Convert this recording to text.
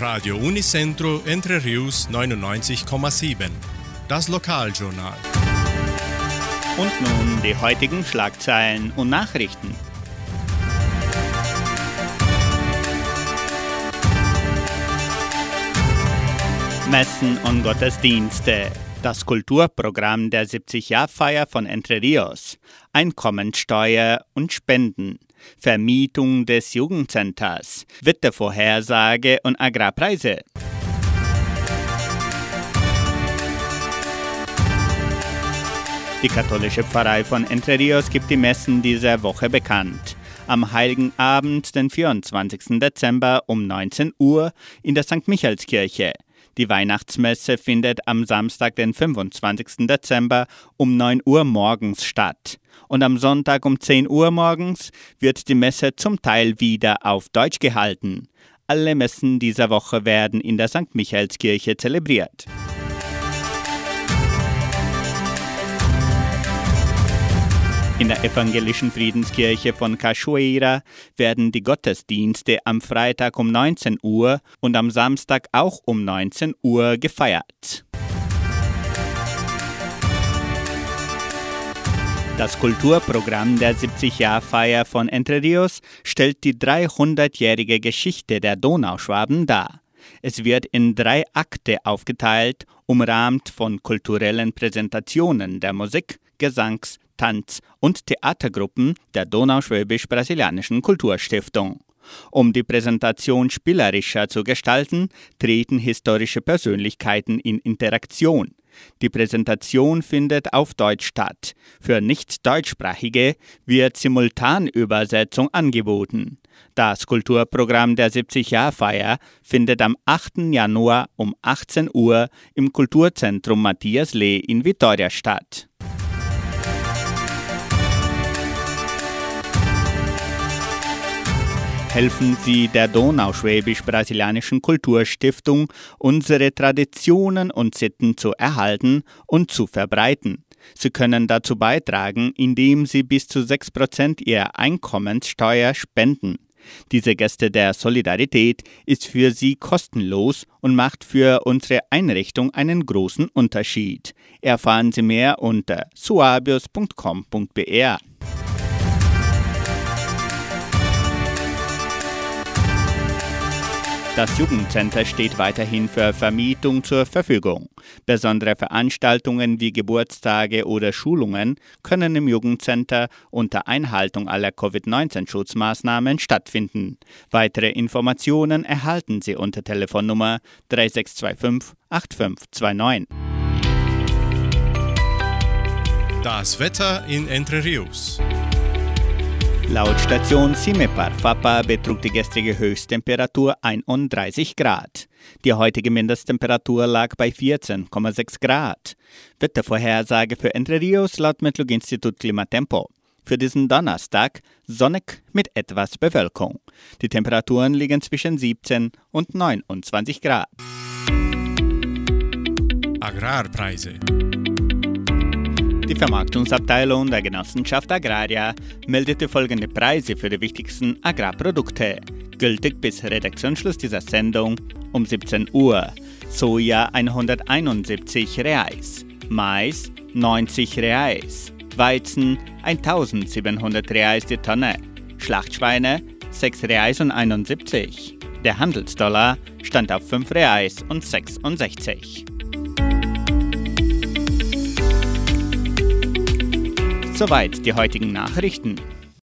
Radio Unicentro Entre Rius 99,7. Das Lokaljournal. Und nun die heutigen Schlagzeilen und Nachrichten. Messen und Gottesdienste. Das Kulturprogramm der 70-Jahr-Feier von Entre Rios. Einkommensteuer und Spenden. Vermietung des Jugendcenters. Wettervorhersage und Agrarpreise. Die katholische Pfarrei von Entre Rios gibt die Messen dieser Woche bekannt. Am Heiligen Abend, den 24. Dezember um 19 Uhr in der St. Michaelskirche. Die Weihnachtsmesse findet am Samstag, den 25. Dezember um 9 Uhr morgens statt. Und am Sonntag um 10 Uhr morgens wird die Messe zum Teil wieder auf Deutsch gehalten. Alle Messen dieser Woche werden in der St. Michaelskirche zelebriert. In der evangelischen Friedenskirche von Cachoeira werden die Gottesdienste am Freitag um 19 Uhr und am Samstag auch um 19 Uhr gefeiert. Das Kulturprogramm der 70-Jahr-Feier von Entre Rios stellt die 300-jährige Geschichte der Donauschwaben dar. Es wird in drei Akte aufgeteilt, umrahmt von kulturellen Präsentationen der Musik, Gesangs-, Tanz- und Theatergruppen der Donauschwäbisch-Brasilianischen Kulturstiftung. Um die Präsentation spielerischer zu gestalten, treten historische Persönlichkeiten in Interaktion. Die Präsentation findet auf Deutsch statt. Für Nicht-Deutschsprachige wird Simultanübersetzung angeboten. Das Kulturprogramm der 70-Jahr-Feier findet am 8. Januar um 18 Uhr im Kulturzentrum Matthias Lee in Vitoria statt. Helfen Sie der Donauschwäbisch-Brasilianischen Kulturstiftung, unsere Traditionen und Sitten zu erhalten und zu verbreiten. Sie können dazu beitragen, indem Sie bis zu 6% Ihrer Einkommenssteuer spenden. Diese Geste der Solidarität ist für Sie kostenlos und macht für unsere Einrichtung einen großen Unterschied. Erfahren Sie mehr unter suabios.com.br. Das Jugendcenter steht weiterhin für Vermietung zur Verfügung. Besondere Veranstaltungen wie Geburtstage oder Schulungen können im Jugendcenter unter Einhaltung aller Covid-19-Schutzmaßnahmen stattfinden. Weitere Informationen erhalten Sie unter Telefonnummer 3625 8529. Das Wetter in Entre Rios. Laut Station Simepar Fapa betrug die gestrige Höchsttemperatur 31 Grad. Die heutige Mindesttemperatur lag bei 14,6 Grad. Wettervorhersage für Entre Rios laut Metlog-Institut Klimatempo. Für diesen Donnerstag sonnig mit etwas Bewölkung. Die Temperaturen liegen zwischen 17 und 29 Grad. Agrarpreise. Die Vermarktungsabteilung der Genossenschaft Agraria meldete folgende Preise für die wichtigsten Agrarprodukte, gültig bis Redaktionsschluss dieser Sendung um 17 Uhr. Soja 171 Reais, Mais 90 Reais, Weizen 1700 Reais die Tonne, Schlachtschweine 6 Reais und 71. Der Handelsdollar stand auf 5 Reais und 66. Soweit die heutigen Nachrichten.